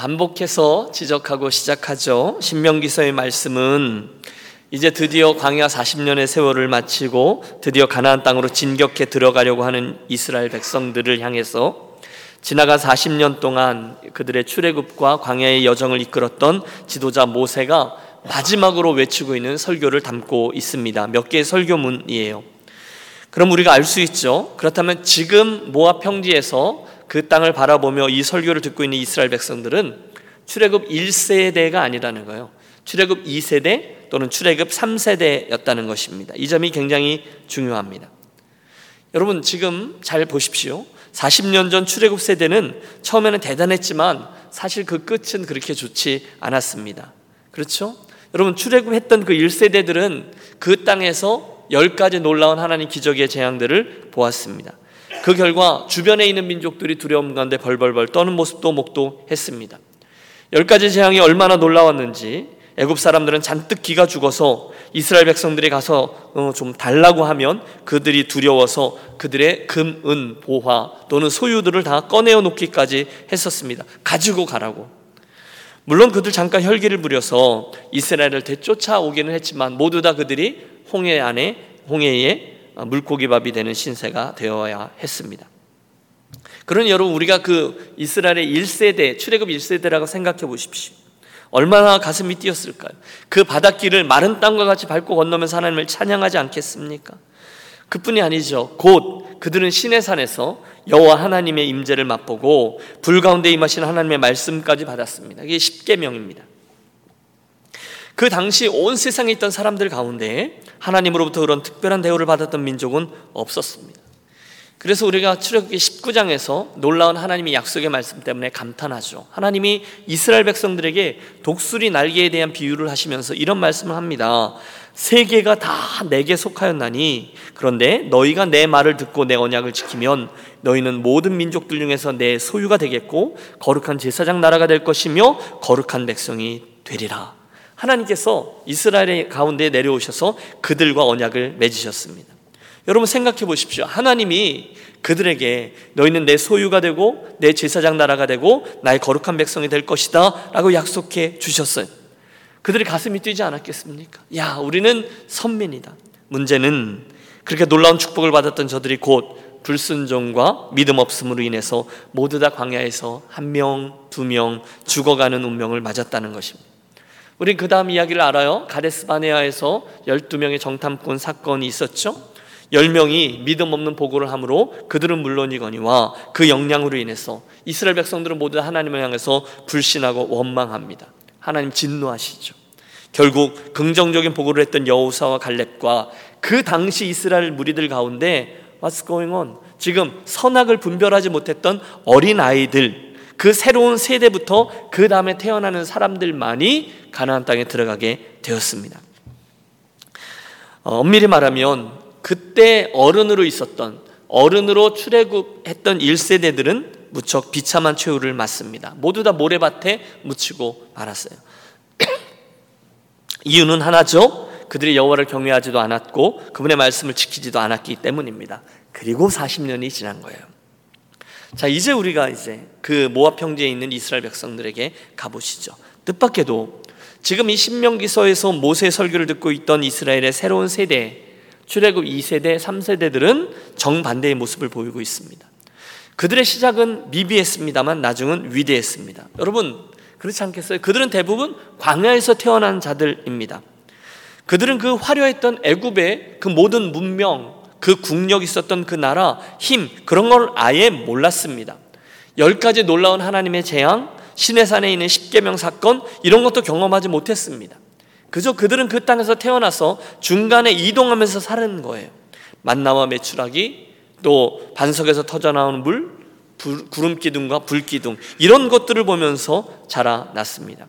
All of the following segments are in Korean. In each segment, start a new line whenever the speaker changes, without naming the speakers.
반복해서 지적하고 시작하죠. 신명기서의 말씀은 이제 드디어 광야 40년의 세월을 마치고 드디어 가나안 땅으로 진격해 들어가려고 하는 이스라엘 백성들을 향해서 지나간 40년 동안 그들의 출애굽과 광야의 여정을 이끌었던 지도자 모세가 마지막으로 외치고 있는 설교를 담고 있습니다. 몇 개의 설교문이에요. 그럼 우리가 알 수 있죠. 그렇다면 지금 모압 평지에서 그 땅을 바라보며 이 설교를 듣고 있는 이스라엘 백성들은 출애굽 1세대가 아니라는 거예요. 출애굽 2세대 또는 출애굽 3세대였다는 것입니다. 이 점이 굉장히 중요합니다. 여러분 지금 잘 보십시오. 40년 전 출애굽 세대는 처음에는 대단했지만 사실 그 끝은 그렇게 좋지 않았습니다. 그렇죠? 여러분 출애굽했던 그 1세대들은 그 땅에서 열 가지 놀라운 하나님 기적의 재앙들을 보았습니다. 그 결과 주변에 있는 민족들이 두려움 가운데 벌벌벌 떠는 모습도 목도했습니다. 열 가지 재앙이 얼마나 놀라웠는지 애굽 사람들은 잔뜩 기가 죽어서 이스라엘 백성들이 가서 어, 좀 달라고 하면 그들이 두려워서 그들의 금, 은, 보화 또는 소유들을 다 꺼내어 놓기까지 했었습니다. 가지고 가라고. 물론 그들 잠깐 혈기를 부려서 이스라엘을 되쫓아오기는 했지만 모두 다 그들이 홍해 안에 홍해에 물고기밥이 되는 신세가 되어야 했습니다. 그러니 여러분 우리가 그 이스라엘의 1세대 출애굽 1세대라고 생각해 보십시오. 얼마나 가슴이 뛰었을까요? 그 바닷길을 마른 땅과 같이 밟고 건너면서 하나님을 찬양하지 않겠습니까? 그뿐이 아니죠. 곧 그들은 시내산에서 여호와 하나님의 임재를 맛보고 불 가운데 임하신 하나님의 말씀까지 받았습니다. 이게 십계명입니다. 그 당시 온 세상에 있던 사람들 가운데 하나님으로부터 그런 특별한 대우를 받았던 민족은 없었습니다. 그래서 우리가 출애굽기 19장에서 놀라운 하나님의 약속의 말씀 때문에 감탄하죠. 하나님이 이스라엘 백성들에게 독수리 날개에 대한 비유를 하시면서 이런 말씀을 합니다. 세계가 다 내게 속하였나니 그런데 너희가 내 말을 듣고 내 언약을 지키면 너희는 모든 민족들 중에서 내 소유가 되겠고 거룩한 제사장 나라가 될 것이며 거룩한 백성이 되리라. 하나님께서 이스라엘 가운데 내려오셔서 그들과 언약을 맺으셨습니다. 여러분 생각해 보십시오. 하나님이 그들에게 너희는 내 소유가 되고 내 제사장 나라가 되고 나의 거룩한 백성이 될 것이다 라고 약속해 주셨어요. 그들의 가슴이 뛰지 않았겠습니까? 야, 우리는 선민이다. 문제는 그렇게 놀라운 축복을 받았던 저들이 곧 불순종과 믿음 없음으로 인해서 모두 다 광야에서 한 명, 두 명 죽어가는 운명을 맞았다는 것입니다. 우린 그 다음 이야기를 알아요. 가데스 바네아에서 12명의 정탐꾼 사건이 있었죠. 열명이 믿음 없는 보고를 함으로 그들은 물론이거니와 그 영향으로 인해서 이스라엘 백성들은 모두 하나님을 향해서 불신하고 원망합니다. 하나님 진노하시죠. 결국 긍정적인 보고를 했던 여우사와 갈렙과 그 당시 이스라엘 무리들 가운데 What's going on? 지금 선악을 분별하지 못했던 어린 아이들 그 새로운 세대부터 그 다음에 태어나는 사람들만이 가나안 땅에 들어가게 되었습니다. 어, 엄밀히 말하면 그때 어른으로 있었던 어른으로 출애굽했던 1세대들은 무척 비참한 최후를 맞습니다. 모두 다 모래밭에 묻히고 말았어요. 이유는 하나죠. 그들이 여호와를 경외하지도 않았고 그분의 말씀을 지키지도 않았기 때문입니다. 그리고 40년이 지난 거예요. 자, 이제 우리가 이제 그 모압 평지에 있는 이스라엘 백성들에게 가보시죠. 뜻밖에도 지금 이 신명기서에서 모세 설교를 듣고 있던 이스라엘의 새로운 세대 출애굽 2세대, 3세대들은 정반대의 모습을 보이고 있습니다. 그들의 시작은 미비했습니다만 나중은 위대했습니다. 여러분 그렇지 않겠어요? 그들은 대부분 광야에서 태어난 자들입니다. 그들은 그 화려했던 애굽의 그 모든 문명, 그 국력 있었던 그 나라, 힘 그런 걸 아예 몰랐습니다. 열 가지 놀라운 하나님의 재앙, 시내산에 있는 십계명 사건 이런 것도 경험하지 못했습니다. 그저 그들은 그 땅에서 태어나서 중간에 이동하면서 사는 거예요. 만나와 메추라기, 또 반석에서 터져나오는 물, 불, 구름 기둥과 불 기둥 이런 것들을 보면서 자라났습니다.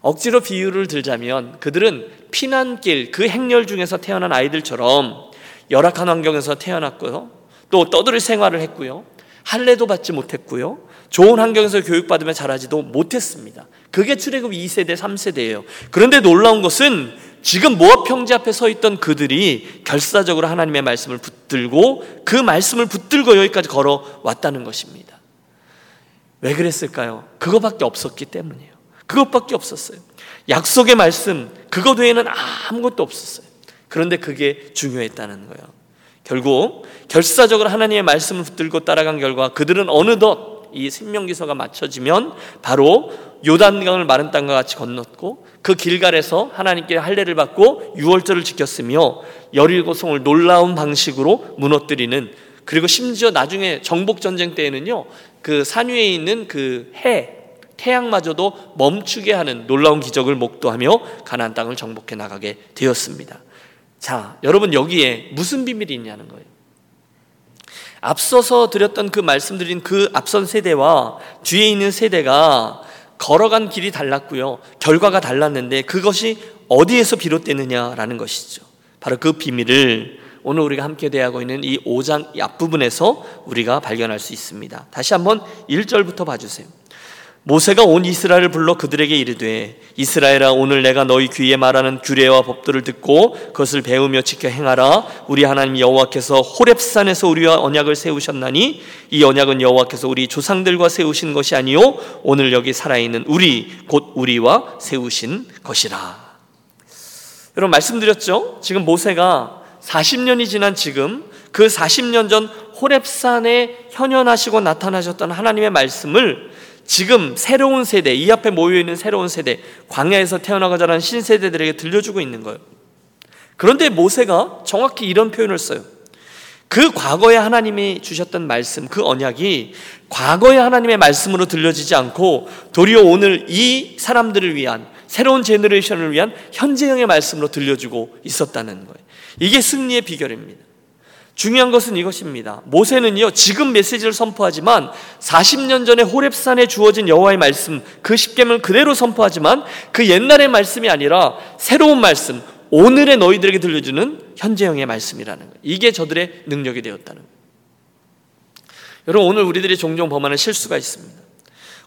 억지로 비유를 들자면 그들은 피난길 그 행렬 중에서 태어난 아이들처럼 열악한 환경에서 태어났고요. 또 떠들이 생활을 했고요. 할례도 받지 못했고요. 좋은 환경에서 교육받으며 자라지도 못했습니다. 그게 출애굽 2세대, 3세대예요. 그런데 놀라운 것은 지금 모압 평지 앞에 서 있던 그들이 결사적으로 하나님의 말씀을 붙들고 그 말씀을 붙들고 여기까지 걸어왔다는 것입니다. 왜 그랬을까요? 그거밖에 없었기 때문이에요. 그것밖에 없었어요. 약속의 말씀, 그것 외에는 아무것도 없었어요. 그런데 그게 중요했다는 거예요. 결국 결사적으로 하나님의 말씀을 붙들고 따라간 결과 그들은 어느덧 이 생명기서가 맞춰지면 바로 요단강을 마른 땅과 같이 건넜고 그 길갈에서 하나님께 할례를 받고 유월절을 지켰으며 열일곱 성을 놀라운 방식으로 무너뜨리는 그리고 심지어 나중에 정복 전쟁 때에는요 그 산 위에 있는 그 해 태양마저도 멈추게 하는 놀라운 기적을 목도하며 가나안 땅을 정복해 나가게 되었습니다. 자, 여러분 여기에 무슨 비밀이 있냐는 거예요. 앞서서 드렸던 그 말씀드린 그 앞선 세대와 뒤에 있는 세대가 걸어간 길이 달랐고요. 결과가 달랐는데 그것이 어디에서 비롯되느냐라는 것이죠. 바로 그 비밀을 오늘 우리가 함께 대하고 있는 이 5장 앞부분에서 우리가 발견할 수 있습니다. 다시 한번 1절부터 봐주세요. 모세가 온 이스라엘을 불러 그들에게 이르되 이스라엘아 오늘 내가 너희 귀에 말하는 규례와 법도를 듣고 그것을 배우며 지켜 행하라. 우리 하나님 여호와께서 호렙산에서 우리와 언약을 세우셨나니 이 언약은 여호와께서 우리 조상들과 세우신 것이 아니요 오늘 여기 살아 있는 우리 곧 우리와 세우신 것이라. 여러분 말씀드렸죠? 지금 모세가 40년이 지난 지금 그 40년 전 호렙산에 현현하시고 나타나셨던 하나님의 말씀을 지금 새로운 세대, 이 앞에 모여있는 새로운 세대, 광야에서 태어나고 자란 신세대들에게 들려주고 있는 거예요. 그런데 모세가 정확히 이런 표현을 써요. 그 과거에 하나님이 주셨던 말씀, 그 언약이 과거의 하나님의 말씀으로 들려지지 않고 도리어 오늘 이 사람들을 위한 새로운 generation을 위한 현재형의 말씀으로 들려주고 있었다는 거예요. 이게 승리의 비결입니다. 중요한 것은 이것입니다. 모세는요, 지금 메시지를 선포하지만 40년 전에 호렙산에 주어진 여호와의 말씀, 그 십계명을 그대로 선포하지만 그 옛날의 말씀이 아니라 새로운 말씀, 오늘의 너희들에게 들려주는 현재형의 말씀이라는 거예요. 이게 저들의 능력이 되었다는 거예요. 여러분, 오늘 우리들이 종종 범하는 실수가 있습니다.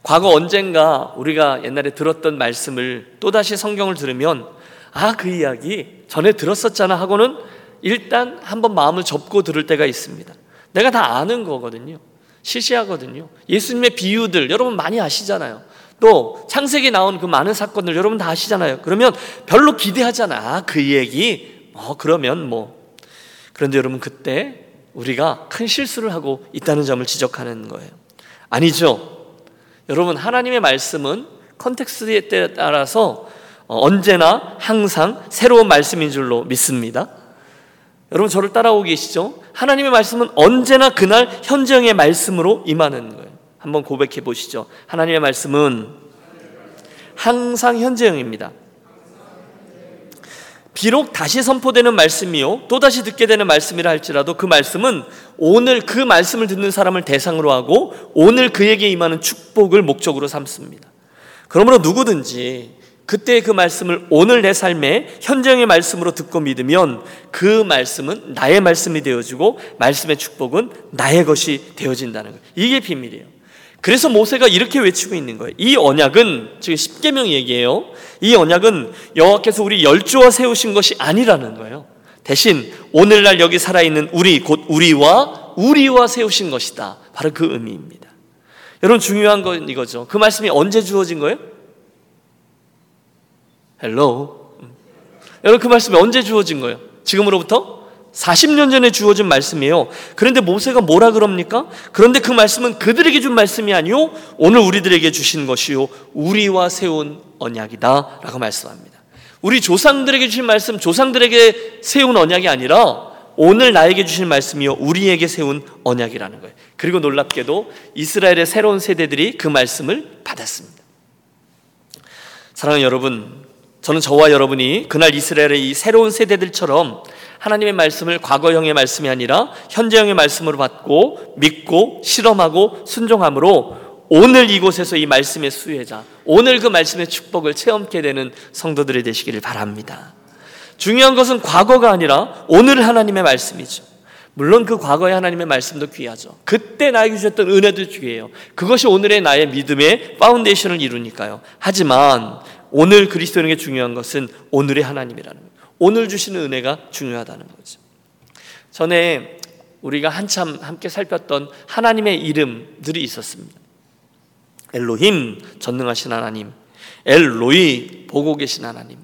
과거 언젠가 우리가 옛날에 들었던 말씀을 또다시 성경을 들으면 아, 그 이야기 전에 들었었잖아 하고는 일단 한번 마음을 접고 들을 때가 있습니다. 내가 다 아는 거거든요. 시시하거든요. 예수님의 비유들 여러분 많이 아시잖아요. 또 창세기 나온 그 많은 사건들 여러분 다 아시잖아요. 그러면 별로 기대하잖아. 아, 그 얘기. 어, 그러면 뭐. 그런데 여러분 그때 우리가 큰 실수를 하고 있다는 점을 지적하는 거예요. 아니죠. 여러분 하나님의 말씀은 context에 따라서 언제나 항상 새로운 말씀인 줄로 믿습니다. 여러분 저를 따라오고 계시죠? 하나님의 말씀은 언제나 그날 현재형의 말씀으로 임하는 거예요. 한번 고백해 보시죠. 하나님의 말씀은 항상 현재형입니다. 비록 다시 선포되는 말씀이요, 또다시 듣게 되는 말씀이라 할지라도 그 말씀은 오늘 그 말씀을 듣는 사람을 대상으로 하고 오늘 그에게 임하는 축복을 목적으로 삼습니다. 그러므로 누구든지 그때 그 말씀을 오늘 내 삶에 현장의 말씀으로 듣고 믿으면 그 말씀은 나의 말씀이 되어지고 말씀의 축복은 나의 것이 되어진다는 거예요. 이게 비밀이에요. 그래서 모세가 이렇게 외치고 있는 거예요. 이 언약은 지금 십계명 얘기예요. 이 언약은 여호와께서 우리 열조와 세우신 것이 아니라는 거예요. 대신 오늘날 여기 살아 있는 우리 곧 우리와 우리와 세우신 것이다. 바로 그 의미입니다. 여러분 중요한 건 이거죠. 그 말씀이 언제 주어진 거예요? Hello. 여러분 그 말씀이 언제 주어진 거예요? 지금으로부터 40년 전에 주어진 말씀이에요. 그런데 모세가 뭐라 그럽니까? 그런데 그 말씀은 그들에게 준 말씀이 아니요 오늘 우리들에게 주신 것이요 우리와 세운 언약이다 라고 말씀합니다. 우리 조상들에게 주신 말씀, 조상들에게 세운 언약이 아니라 오늘 나에게 주신 말씀이요 우리에게 세운 언약이라는 거예요. 그리고 놀랍게도 이스라엘의 새로운 세대들이 그 말씀을 받았습니다. 사랑하는 여러분, 저는 저와 여러분이 그날 이스라엘의 이 새로운 세대들처럼 하나님의 말씀을 과거형의 말씀이 아니라 현재형의 말씀으로 받고 믿고 실험하고 순종함으로 오늘 이곳에서 이 말씀의 수혜자, 오늘 그 말씀의 축복을 체험케 되는 성도들이 되시기를 바랍니다. 중요한 것은 과거가 아니라 오늘 하나님의 말씀이죠. 물론 그 과거의 하나님의 말씀도 귀하죠. 그때 나에게 주셨던 은혜도 귀해요. 그것이 오늘의 나의 믿음의 foundation을 이루니까요. 하지만 오늘 그리스도인에게 중요한 것은 오늘의 하나님이라는 거예요. 오늘 주시는 은혜가 중요하다는 거죠. 전에 우리가 한참 함께 살폈던 하나님의 이름들이 있었습니다. 엘로힘 전능하신 하나님, 엘로이 보고 계신 하나님,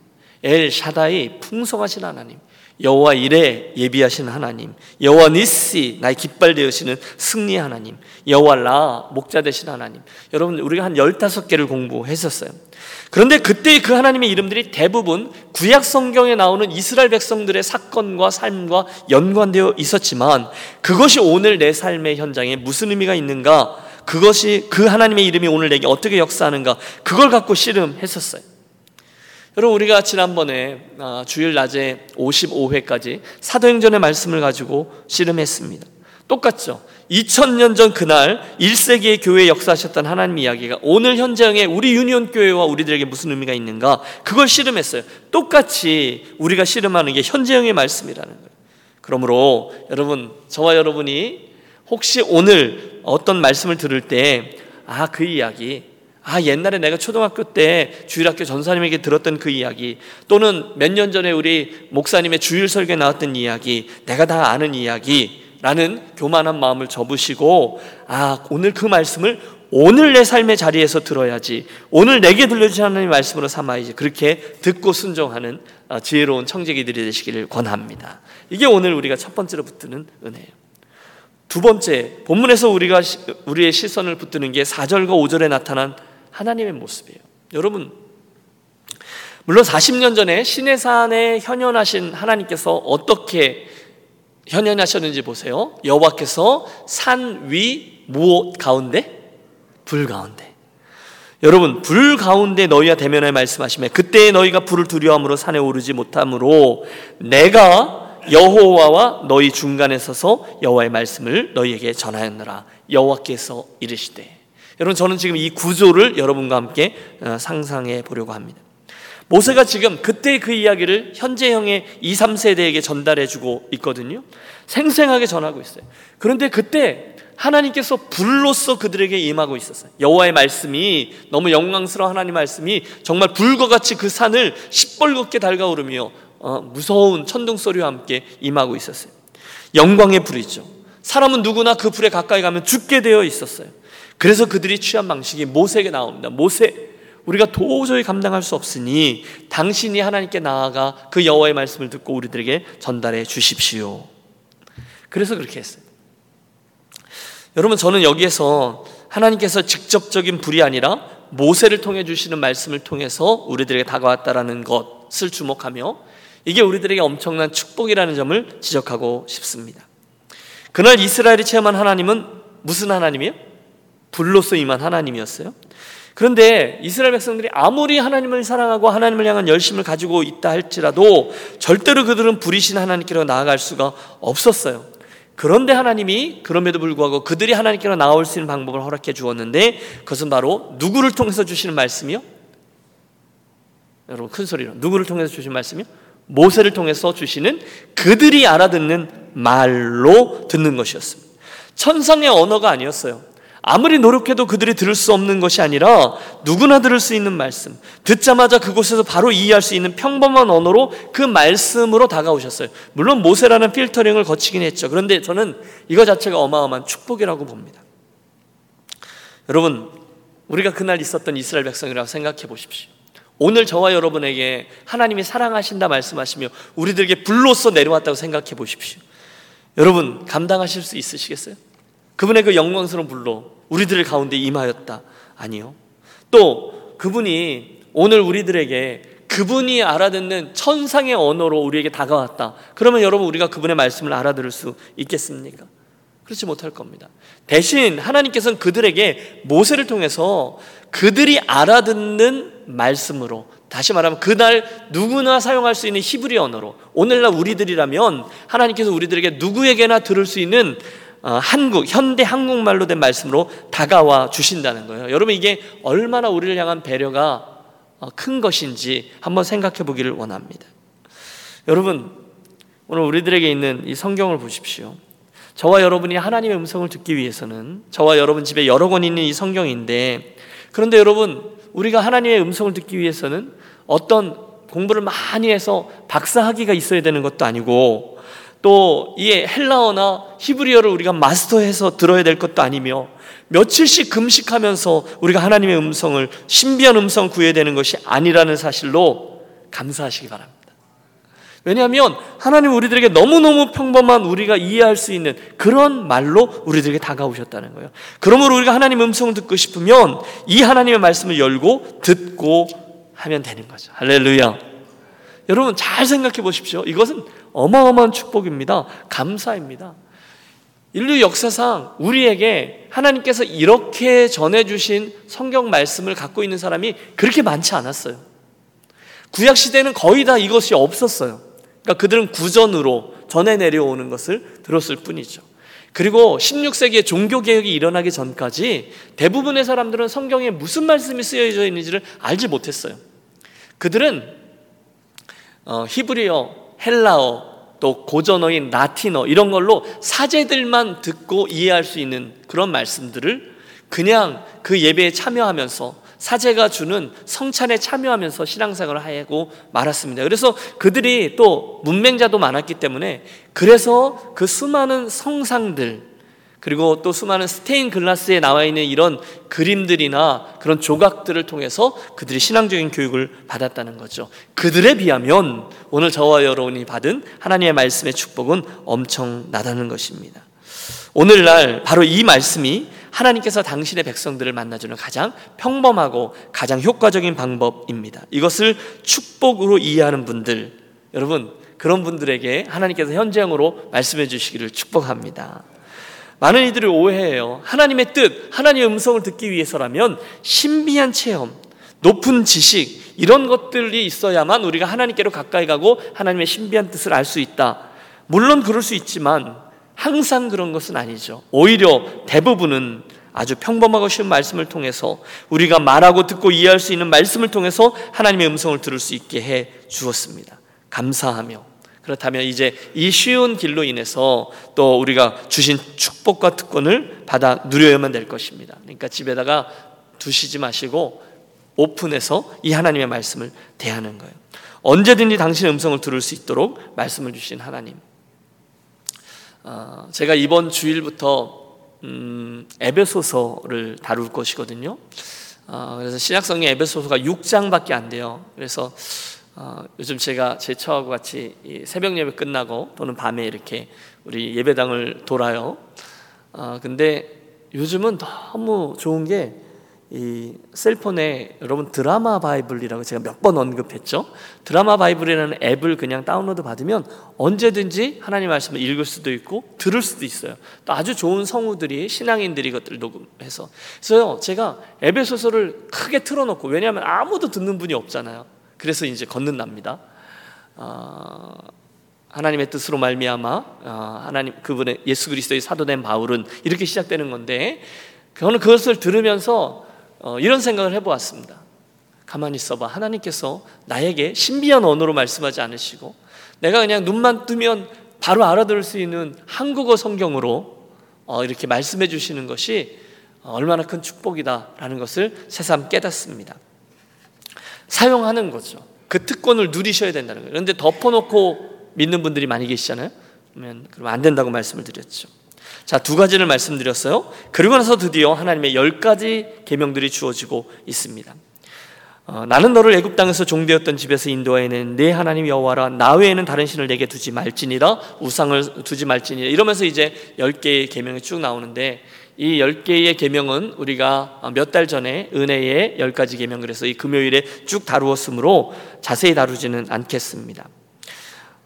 엘 샤다이 풍성하신 하나님, 여호와 이레 예비하신 하나님, 여호와 니시 나의 깃발 되으시는 승리 하나님, 여호와 라 목자 되신 하나님. 여러분 우리가 한 15개를 공부했었어요. 그런데 그때 그 하나님의 이름들이 대부분 구약 성경에 나오는 이스라엘 백성들의 사건과 삶과 연관되어 있었지만 그것이 오늘 내 삶의 현장에 무슨 의미가 있는가? 그것이 그 하나님의 이름이 오늘 내게 어떻게 역사하는가? 그걸 갖고 씨름했었어요. 여러분 우리가 지난번에 아, 주일 낮에 55회까지 사도행전의 말씀을 가지고 씨름했습니다. 똑같죠. 2000년 전 그날 1세기의 교회 역사하셨던 하나님 이야기가 오늘 현장에 우리 유니온 교회와 우리들에게 무슨 의미가 있는가 그걸 씨름했어요. 똑같이 우리가 씨름하는 게 현재형의 말씀이라는 거예요. 그러므로 여러분 저와 여러분이 혹시 오늘 어떤 말씀을 들을 때 아 그 이야기 아, 옛날에 내가 초등학교 때 주일학교 전사님에게 들었던 그 이야기, 또는 몇 년 전에 우리 목사님의 주일 설교에 나왔던 이야기, 내가 다 아는 이야기, 라는 교만한 마음을 접으시고, 아, 오늘 그 말씀을 오늘 내 삶의 자리에서 들어야지, 오늘 내게 들려주신 하나님의 말씀으로 삼아야지, 그렇게 듣고 순종하는 어, 지혜로운 청재기들이 되시기를 권합니다. 이게 오늘 우리가 첫 번째로 붙드는 은혜예요. 두 번째, 본문에서 우리가 우리의 시선을 붙드는 게 4절과 5절에 나타난 하나님의 모습이에요. 여러분, 물론 40년 전에 시내산에 현현하신 하나님께서 어떻게 현현하셨는지 보세요. 여호와께서 산 위 무엇 가운데 불 가운데. 여러분 불 가운데 너희와 대면하여 말씀하시며 그때 너희가 불을 두려움으로 산에 오르지 못함으로 내가 여호와와 너희 중간에 서서 여호와의 말씀을 너희에게 전하였느라 여호와께서 이르시되 여러분 저는 지금 이 구조를 여러분과 함께 어, 상상해 보려고 합니다. 모세가 지금 그때 그 이야기를 현재형의 2, 3세대에게 전달해 주고 있거든요. 생생하게 전하고 있어요. 그런데 그때 하나님께서 불로써 그들에게 임하고 있었어요. 여호와의 말씀이 너무 영광스러운 하나님 말씀이 정말 불과 같이 그 산을 시뻘겋게 달가오르며 어, 무서운 천둥 소리와 함께 임하고 있었어요. 영광의 불이죠. 사람은 누구나 그 불에 가까이 가면 죽게 되어 있었어요. 그래서 그들이 취한 방식이 모세에게 나옵니다. 모세, 우리가 도저히 감당할 수 없으니 당신이 하나님께 나아가 그 여호와의 말씀을 듣고 우리들에게 전달해 주십시오. 그래서 그렇게 했어요. 여러분 저는 여기에서 하나님께서 직접적인 불이 아니라 모세를 통해 주시는 말씀을 통해서 우리들에게 다가왔다라는 것을 주목하며 이게 우리들에게 엄청난 축복이라는 점을 지적하고 싶습니다. 그날 이스라엘이 체험한 하나님은 무슨 하나님이에요? 불로서 임한 하나님이었어요. 그런데 이스라엘 백성들이 아무리 하나님을 사랑하고 하나님을 향한 열심을 가지고 있다 할지라도 절대로 그들은 불이신 하나님께로 나아갈 수가 없었어요. 그런데 하나님이 그럼에도 불구하고 그들이 하나님께로 나올 수 있는 방법을 허락해 주었는데 그것은 바로 누구를 통해서 주시는 말씀이요? 여러분 큰 소리로 누구를 통해서 주신 말씀이요? 모세를 통해서 주시는 그들이 알아듣는 말로 듣는 것이었습니다. 천상의 언어가 아니었어요. 아무리 노력해도 그들이 들을 수 없는 것이 아니라 누구나 들을 수 있는 말씀. 듣자마자 그곳에서 바로 이해할 수 있는 평범한 언어로 그 말씀으로 다가오셨어요. 물론 모세라는 필터링을 거치긴 했죠. 그런데 저는 이거 자체가 어마어마한 축복이라고 봅니다. 여러분, 우리가 그날 있었던 이스라엘 백성이라고 생각해 보십시오. 오늘 저와 여러분에게 하나님이 사랑하신다 말씀하시며 우리들에게 불로서 내려왔다고 생각해 보십시오. 여러분, 감당하실 수 있으시겠어요? 그분의 그 영광스러운 불로 우리들 가운데 임하였다. 아니요. 또 그분이 오늘 우리들에게 그분이 알아듣는 천상의 언어로 우리에게 다가왔다. 그러면 여러분 우리가 그분의 말씀을 알아들을 수 있겠습니까? 그렇지 못할 겁니다. 대신 하나님께서는 그들에게 모세를 통해서 그들이 알아듣는 말씀으로 다시 말하면 그날 누구나 사용할 수 있는 히브리 언어로 오늘날 우리들이라면 하나님께서 우리들에게 누구에게나 들을 수 있는 어, 한국 현대 한국말로 된 말씀으로 다가와 주신다는 거예요. 여러분 이게 얼마나 우리를 향한 배려가 어, 큰 것인지 한번 생각해 보기를 원합니다. 여러분 오늘 우리들에게 있는 이 성경을 보십시오. 저와 여러분이 하나님의 음성을 듣기 위해서는 저와 여러분 집에 여러 권 있는 이 성경인데 그런데 여러분 우리가 하나님의 음성을 듣기 위해서는 어떤 공부를 많이 해서 박사학위가 있어야 되는 것도 아니고 또 이 헬라어나 히브리어를 우리가 마스터해서 들어야 될 것도 아니며 며칠씩 금식하면서 우리가 하나님의 음성을 신비한 음성 구해야 되는 것이 아니라는 사실로 감사하시기 바랍니다. 왜냐하면 하나님 우리들에게 너무너무 평범한 우리가 이해할 수 있는 그런 말로 우리들에게 다가오셨다는 거예요. 그러므로 우리가 하나님 음성을 듣고 싶으면 이 하나님의 말씀을 열고 듣고 하면 되는 거죠. 할렐루야. 여러분 잘 생각해 보십시오. 이것은 어마어마한 축복입니다. 감사입니다. 인류 역사상 우리에게 하나님께서 이렇게 전해주신 성경 말씀을 갖고 있는 사람이 그렇게 많지 않았어요. 구약 시대는 거의 다 이것이 없었어요. 그러니까 그들은 구전으로 전해 내려오는 것을 들었을 뿐이죠. 그리고 16세기에 종교개혁이 일어나기 전까지 대부분의 사람들은 성경에 무슨 말씀이 쓰여져 있는지를 알지 못했어요. 그들은 어, 히브리어, 헬라어, 또 고전어인 라틴어 이런 걸로 사제들만 듣고 이해할 수 있는 그런 말씀들을 그냥 그 예배에 참여하면서 사제가 주는 성찬에 참여하면서 신앙생활을 하고 말았습니다. 그래서 그들이 또 문맹자도 많았기 때문에 그래서 그 수많은 성상들 그리고 또 수많은 스테인 글라스에 나와 있는 이런 그림들이나 그런 조각들을 통해서 그들이 신앙적인 교육을 받았다는 거죠. 그들에 비하면 오늘 저와 여러분이 받은 하나님의 말씀의 축복은 엄청나다는 것입니다. 오늘날 바로 이 말씀이 하나님께서 당신의 백성들을 만나주는 가장 평범하고 가장 효과적인 방법입니다. 이것을 축복으로 이해하는 분들, 여러분, 그런 분들에게 하나님께서 현장으로 말씀해 주시기를 축복합니다. 많은 이들이 오해해요. 하나님의 뜻, 하나님의 음성을 듣기 위해서라면 신비한 체험, 높은 지식, 이런 것들이 있어야만 우리가 하나님께로 가까이 가고 하나님의 신비한 뜻을 알 수 있다. 물론 그럴 수 있지만 항상 그런 것은 아니죠. 오히려 대부분은 아주 평범하고 쉬운 말씀을 통해서 우리가 말하고 듣고 이해할 수 있는 말씀을 통해서 하나님의 음성을 들을 수 있게 해 주었습니다. 감사하며 그렇다면 이제 이 쉬운 길로 인해서 또 우리가 주신 축복과 특권을 받아 누려야만 될 것입니다. 그러니까 집에다가 두시지 마시고 오픈해서 이 하나님의 말씀을 대하는 거예요. 언제든지 당신의 음성을 들을 수 있도록 말씀을 주신 하나님. 어, 제가 이번 주일부터 음, 에베소서를 다룰 것이거든요. 어, 그래서 신약성의 에베소서가 6장밖에 안 돼요. 그래서 어, 요즘 제가 제 처하고 같이 새벽 예배 끝나고 또는 밤에 이렇게 우리 예배당을 돌아요. 어, 근데 요즘은 너무 좋은 게 이 cell phone에 여러분 Drama Bible이라고 제가 몇 번 언급했죠. Drama Bible이라는 앱을 그냥 다운로드 받으면 언제든지 하나님 말씀을 읽을 수도 있고 들을 수도 있어요. 또 아주 좋은 성우들이 신앙인들이 이것들 녹음해서 그래서 제가 에베소서를 크게 틀어놓고 왜냐하면 아무도 듣는 분이 없잖아요. 그래서 이제 걷는답니다. 어, 하나님의 뜻으로 말미암아 어, 하나님 그분의 예수 그리스도의 사도된 바울은 이렇게 시작되는 건데 저는 그것을 들으면서 어, 이런 생각을 해보았습니다. 가만히 있어봐. 하나님께서 나에게 신비한 언어로 말씀하지 않으시고 내가 그냥 눈만 뜨면 바로 알아들을 수 있는 한국어 성경으로 어, 이렇게 말씀해 주시는 것이 얼마나 큰 축복이다라는 것을 새삼 깨닫습니다. 사용하는 거죠. 그 특권을 누리셔야 된다는 거예요. 그런데 덮어놓고 믿는 분들이 많이 계시잖아요. 그러면 그러면 안 된다고 말씀을 드렸죠. 자, 두 가지를 말씀드렸어요. 그리고 나서 드디어 하나님의 열 가지 계명들이 주어지고 있습니다. 어, 나는 너를 애굽 땅에서 종되었던 집에서 인도하여낸 내 하나님 여호와라 나 외에는 다른 신을 내게 두지 말지니라 우상을 두지 말지니라 이러면서 이제 열 개의 계명이 쭉 나오는데 이열 개의 계명은 우리가 몇 달 전에 은혜의 열 가지 계명 그래서 이 금요일에 쭉 다루었으므로 자세히 다루지는 않겠습니다.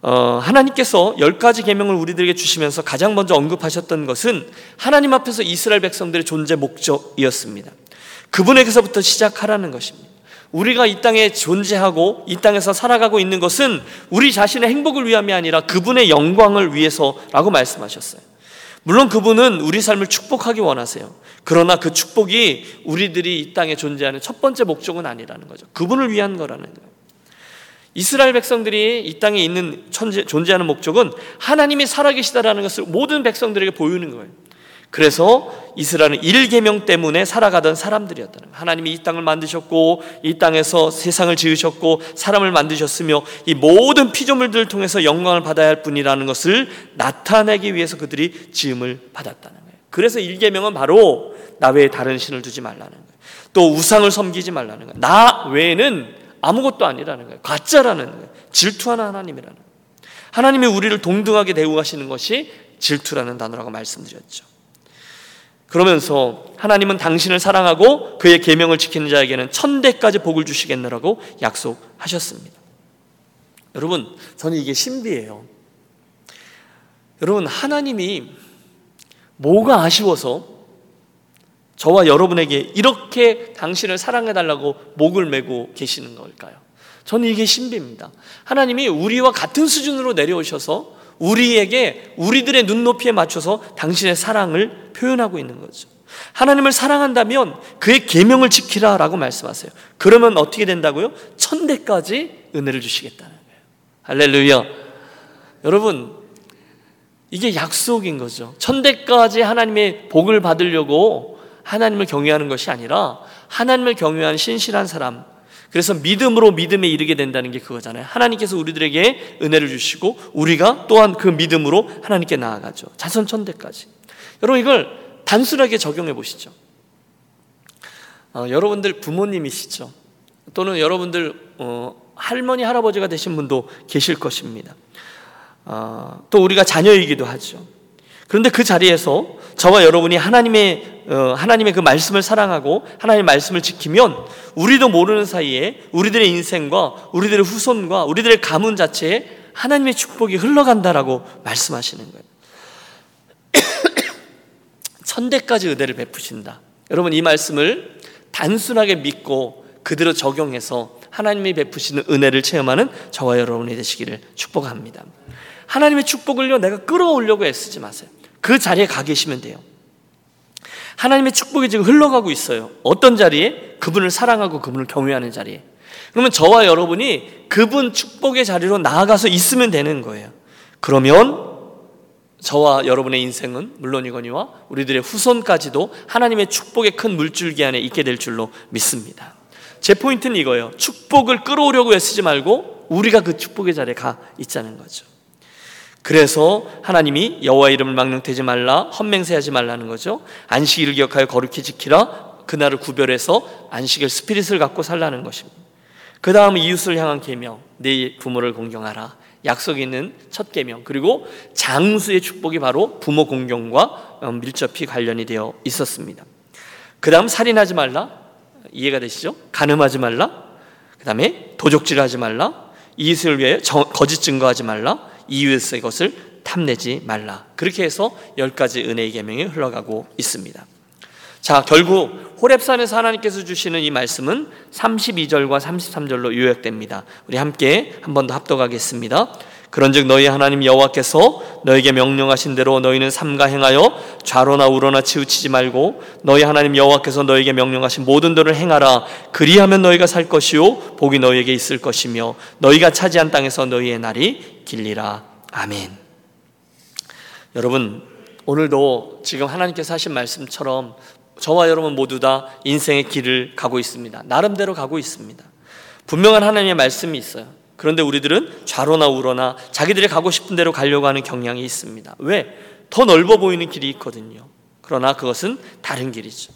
어, 하나님께서 열 가지 계명을 우리들에게 주시면서 가장 먼저 언급하셨던 것은 하나님 앞에서 이스라엘 백성들의 존재 목적이었습니다. 그분에게서부터 시작하라는 것입니다. 우리가 이 땅에 존재하고 이 땅에서 살아가고 있는 것은 우리 자신의 행복을 위함이 아니라 그분의 영광을 위해서라고 말씀하셨어요. 물론 그분은 우리 삶을 축복하기 원하세요. 그러나 그 축복이 우리들이 이 땅에 존재하는 첫 번째 목적은 아니라는 거죠. 그분을 위한 거라는 거예요. 이스라엘 백성들이 이 땅에 있는 존재하는 목적은 하나님이 살아계시다라는 것을 모든 백성들에게 보이는 거예요. 그래서 이스라엘은 일계명 때문에 살아가던 사람들이었다는 거예요. 하나님이 이 땅을 만드셨고 이 땅에서 세상을 지으셨고 사람을 만드셨으며 이 모든 피조물들을 통해서 영광을 받아야 할 분이라는 것을 나타내기 위해서 그들이 지음을 받았다는 거예요. 그래서 일계명은 바로 나 외에 다른 신을 두지 말라는 거예요. 또 우상을 섬기지 말라는 거예요. 나 외에는 아무것도 아니라는 거예요. 가짜라는 거예요. 질투하는 하나님이라는 거예요. 하나님이 우리를 동등하게 대우하시는 것이 질투라는 단어라고 말씀드렸죠. 그러면서 하나님은 당신을 사랑하고 그의 계명을 지키는 자에게는 천대까지 복을 주시겠느라고 약속하셨습니다. 여러분, 저는 이게 신비예요. 여러분, 하나님이 뭐가 아쉬워서 저와 여러분에게 이렇게 당신을 사랑해달라고 목을 메고 계시는 걸까요? 저는 이게 신비입니다. 하나님이 우리와 같은 수준으로 내려오셔서 우리에게 우리들의 눈높이에 맞춰서 당신의 사랑을 표현하고 있는 거죠. 하나님을 사랑한다면 그의 계명을 지키라라고 말씀하세요. 그러면 어떻게 된다고요? 천대까지 은혜를 주시겠다는 거예요. 할렐루야. 여러분 이게 약속인 거죠. 천대까지 하나님의 복을 받으려고 하나님을 경외하는 것이 아니라 하나님을 경외하는 신실한 사람, 그래서 믿음으로 믿음에 이르게 된다는 게 그거잖아요. 하나님께서 우리들에게 은혜를 주시고 우리가 또한 그 믿음으로 하나님께 나아가죠. 자선천대까지. 여러분 이걸 단순하게 적용해 보시죠. 어, 여러분들 부모님이시죠. 또는 여러분들 어, 할머니 할아버지가 되신 분도 계실 것입니다. 어, 또 우리가 자녀이기도 하죠. 그런데 그 자리에서 저와 여러분이 하나님의 어, 하나님의 그 말씀을 사랑하고 하나님의 말씀을 지키면 우리도 모르는 사이에 우리들의 인생과 우리들의 후손과 우리들의 가문 자체에 하나님의 축복이 흘러간다라고 말씀하시는 거예요. 천대까지 은혜를 베푸신다. 여러분 이 말씀을 단순하게 믿고 그대로 적용해서 하나님이 베푸시는 은혜를 체험하는 저와 여러분이 되시기를 축복합니다. 하나님의 축복을요 내가 끌어오려고 애쓰지 마세요. 그 자리에 가 계시면 돼요. 하나님의 축복이 지금 흘러가고 있어요. 어떤 자리에? 그분을 사랑하고 그분을 경외하는 자리에. 그러면 저와 여러분이 그분 축복의 자리로 나아가서 있으면 되는 거예요. 그러면 저와 여러분의 인생은 물론이거니와 우리들의 후손까지도 하나님의 축복의 큰 물줄기 안에 있게 될 줄로 믿습니다. 제 포인트는 이거예요. 축복을 끌어오려고 애쓰지 말고 우리가 그 축복의 자리에 가 있자는 거죠. 그래서 하나님이 여호와 이름을 망령되지 말라 헛맹세하지 말라는 거죠. 안식일을 기억하여 거룩히 지키라 그날을 구별해서 안식일 스피릿을 갖고 살라는 것입니다. 그 다음 이웃을 향한 계명 내 부모를 공경하라 약속 있는 첫 계명 그리고 장수의 축복이 바로 부모 공경과 어, 밀접히 관련이 되어 있었습니다. 그 다음 살인하지 말라 이해가 되시죠? 간음하지 말라 그 다음에 도적질하지 말라 이웃을 위해 거짓 증거하지 말라 이웃의 것을 탐내지 말라. 그렇게 해서 열 가지 은혜의 계명이 흘러가고 있습니다. 자, 결국 호렙산에서 하나님께서 주시는 이 말씀은 32절과 33절로 요약됩니다. 우리 함께 한 번 더 합독하겠습니다. 그런즉 너희 하나님 여호와께서 너에게 명령하신 대로 너희는 삼가 행하여 좌로나 우로나 치우치지 말고 너희 하나님 여호와께서 너에게 명령하신 모든 도를 행하라 그리하면 너희가 살 것이요 복이 너희에게 있을 것이며 너희가 차지한 땅에서 너희의 날이 길리라 아멘. 여러분 오늘도 지금 하나님께서 하신 말씀처럼 저와 여러분 모두 다 인생의 길을 가고 있습니다. 나름대로 가고 있습니다. 분명한 하나님의 말씀이 있어요. 그런데 우리들은 좌로나 우로나 자기들이 가고 싶은 대로 가려고 하는 경향이 있습니다. 왜? 더 넓어 보이는 길이 있거든요. 그러나 그것은 다른 길이죠.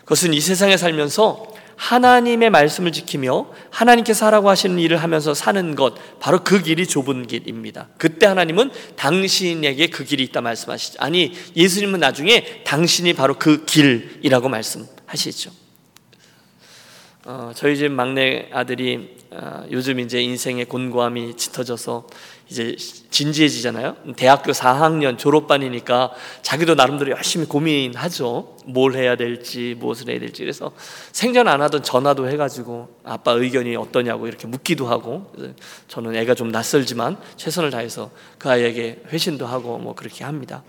그것은 이 세상에 살면서 하나님의 말씀을 지키며 하나님께서 하라고 하시는 일을 하면서 사는 것 바로 그 길이 좁은 길입니다. 그때 하나님은 당신에게 그 길이 있다 말씀하시죠. 아니 예수님은 나중에 당신이 바로 그 길이라고 말씀하시죠. 어, 저희 집 막내 아들이 어, 요즘 이제 인생의 곤고함이 짙어져서 이제 진지해지잖아요. 대학교 4학년 졸업반이니까 자기도 나름대로 열심히 고민하죠. 뭘 해야 될지, 무엇을 해야 될지. 그래서 생전 안 하던 전화도 해가지고 아빠 의견이 어떠냐고 이렇게 묻기도 하고 저는 애가 좀 낯설지만 최선을 다해서 그 아이에게 회신도 하고 뭐 그렇게 합니다.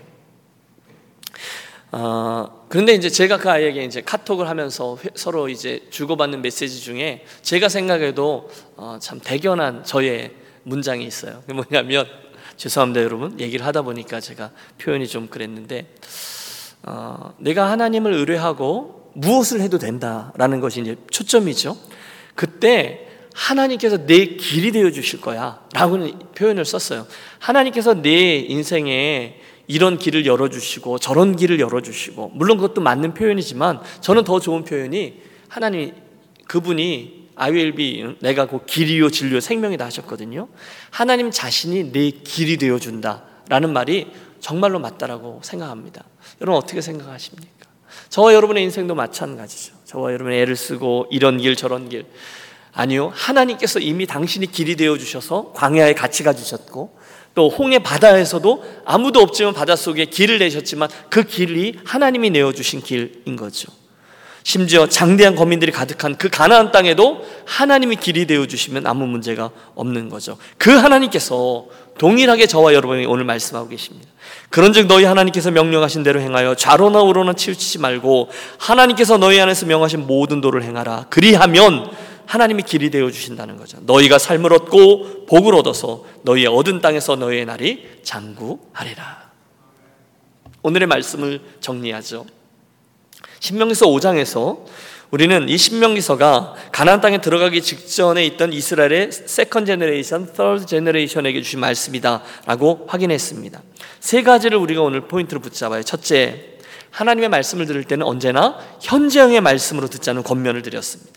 어, 그런데 이제 제가 그 아이에게 이제 카톡을 하면서 회, 서로 이제 주고받는 메시지 중에 제가 생각해도 어, 참 대견한 저의 문장이 있어요. 뭐냐면 죄송합니다 여러분 얘기를 하다 보니까 제가 표현이 좀 그랬는데 어, 내가 하나님을 의뢰하고 무엇을 해도 된다라는 것이 이제 초점이죠. 그때 하나님께서 내 길이 되어 주실 거야 라고는 표현을 썼어요. 하나님께서 내 인생에 이런 길을 열어주시고 저런 길을 열어주시고 물론 그것도 맞는 표현이지만 저는 더 좋은 표현이 하나님 그분이 be 내가 그 길이요 진리요 생명이다 하셨거든요. 하나님 자신이 내 길이 되어 준다라는 말이 정말로 맞다라고 생각합니다. 여러분 어떻게 생각하십니까? 저와 여러분의 인생도 마찬가지죠. 저와 여러분의 애를 쓰고 이런 길 저런 길 아니요. 하나님께서 이미 당신이 길이 되어 주셔서 광야에 같이 가 주셨고 또 홍해 바다에서도 아무도 없지만 바닷속에 길을 내셨지만 그 길이 하나님이 내어 주신 길인 거죠. 심지어 장대한 거민들이 가득한 그 가나안 땅에도 하나님이 길이 되어 주시면 아무 문제가 없는 거죠. 그 하나님께서 동일하게 저와 여러분이 오늘 말씀하고 계십니다. 그런즉 너희 하나님께서 명령하신 대로 행하여 좌로나 우로나 치우치지 말고 하나님께서 너희 안에서 명하신 모든 도를 행하라. 그리하면 하나님이 길이 되어 주신다는 거죠. 너희가 삶을 얻고 복을 얻어서 너희의 얻은 땅에서 너희의 날이 장구하리라. 오늘의 말씀을 정리하죠. 신명기서 5장에서 우리는 이 신명기서가 가나안 땅에 들어가기 직전에 있던 이스라엘의 second generation, 서드 제너레이션에게 주신 말씀이다라고 확인했습니다. 세 가지를 우리가 오늘 포인트로 붙잡아요. 첫째, 하나님의 말씀을 들을 때는 언제나 현재형의 말씀으로 듣자는 권면을 드렸습니다.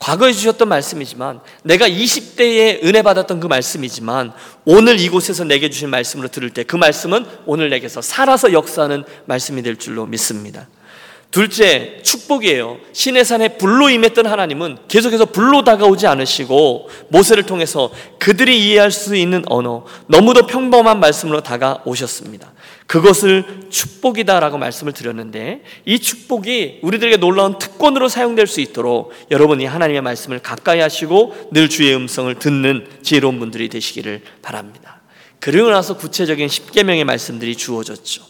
과거에 주셨던 말씀이지만 내가 20대에 은혜 받았던 그 말씀이지만 오늘 이곳에서 내게 주신 말씀으로 들을 때 그 말씀은 오늘 내게서 살아서 역사하는 말씀이 될 줄로 믿습니다. 둘째, 축복이에요. 신의 산에 불로 임했던 하나님은 계속해서 불로 다가오지 않으시고 모세를 통해서 그들이 이해할 수 있는 언어, 너무도 평범한 말씀으로 다가오셨습니다. 그것을 축복이다라고 말씀을 드렸는데 이 축복이 우리들에게 놀라운 특권으로 사용될 수 있도록 여러분이 하나님의 말씀을 가까이 하시고 늘 주의 음성을 듣는 지혜로운 분들이 되시기를 바랍니다. 그리고 나서 구체적인 십계명의 말씀들이 주어졌죠.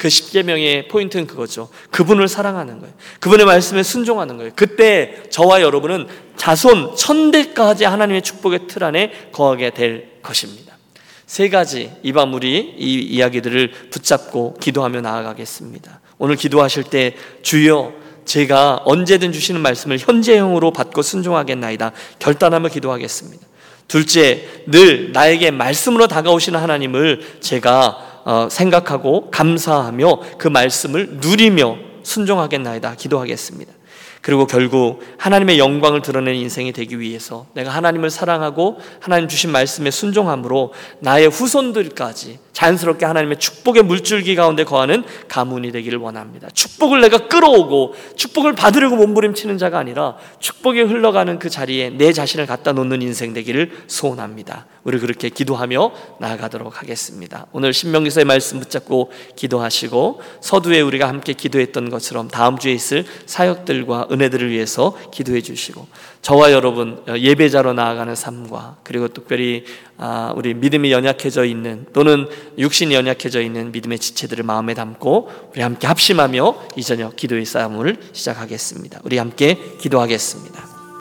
그 십계명의 포인트는 그거죠. 그분을 사랑하는 거예요. 그분의 말씀에 순종하는 거예요. 그때 저와 여러분은 자손 천대까지 하나님의 축복의 틀 안에 거하게 될 것입니다. 세 가지 이밤 우리 이 이야기들을 붙잡고 기도하며 나아가겠습니다. 오늘 기도하실 때 주여 제가 언제든 주시는 말씀을 현재형으로 받고 순종하겠나이다. 결단하며 기도하겠습니다. 둘째, 늘 나에게 말씀으로 다가오시는 하나님을 제가 어, 생각하고 감사하며 그 말씀을 누리며 순종하겠나이다 기도하겠습니다. 그리고 결국 하나님의 영광을 드러내는 인생이 되기 위해서 내가 하나님을 사랑하고 하나님 주신 말씀에 순종함으로 나의 후손들까지 자연스럽게 하나님의 축복의 물줄기 가운데 거하는 가문이 되기를 원합니다. 축복을 내가 끌어오고 축복을 받으려고 몸부림치는 자가 아니라 축복이 흘러가는 그 자리에 내 자신을 갖다 놓는 인생 되기를 소원합니다. 우리 그렇게 기도하며 나아가도록 하겠습니다. 오늘 신명기서의 말씀 붙잡고 기도하시고 서두에 우리가 함께 기도했던 것처럼 다음 주에 있을 사역들과 은혜들을 위해서 기도해 주시고 저와 여러분 어, 예배자로 나아가는 삶과 그리고 특별히 아, 우리 믿음이 연약해져 있는 또는 육신이 연약해져 있는 믿음의 지체들을 마음에 담고 우리 함께 합심하며 이 저녁 기도의 싸움을 시작하겠습니다. 우리 함께 기도하겠습니다.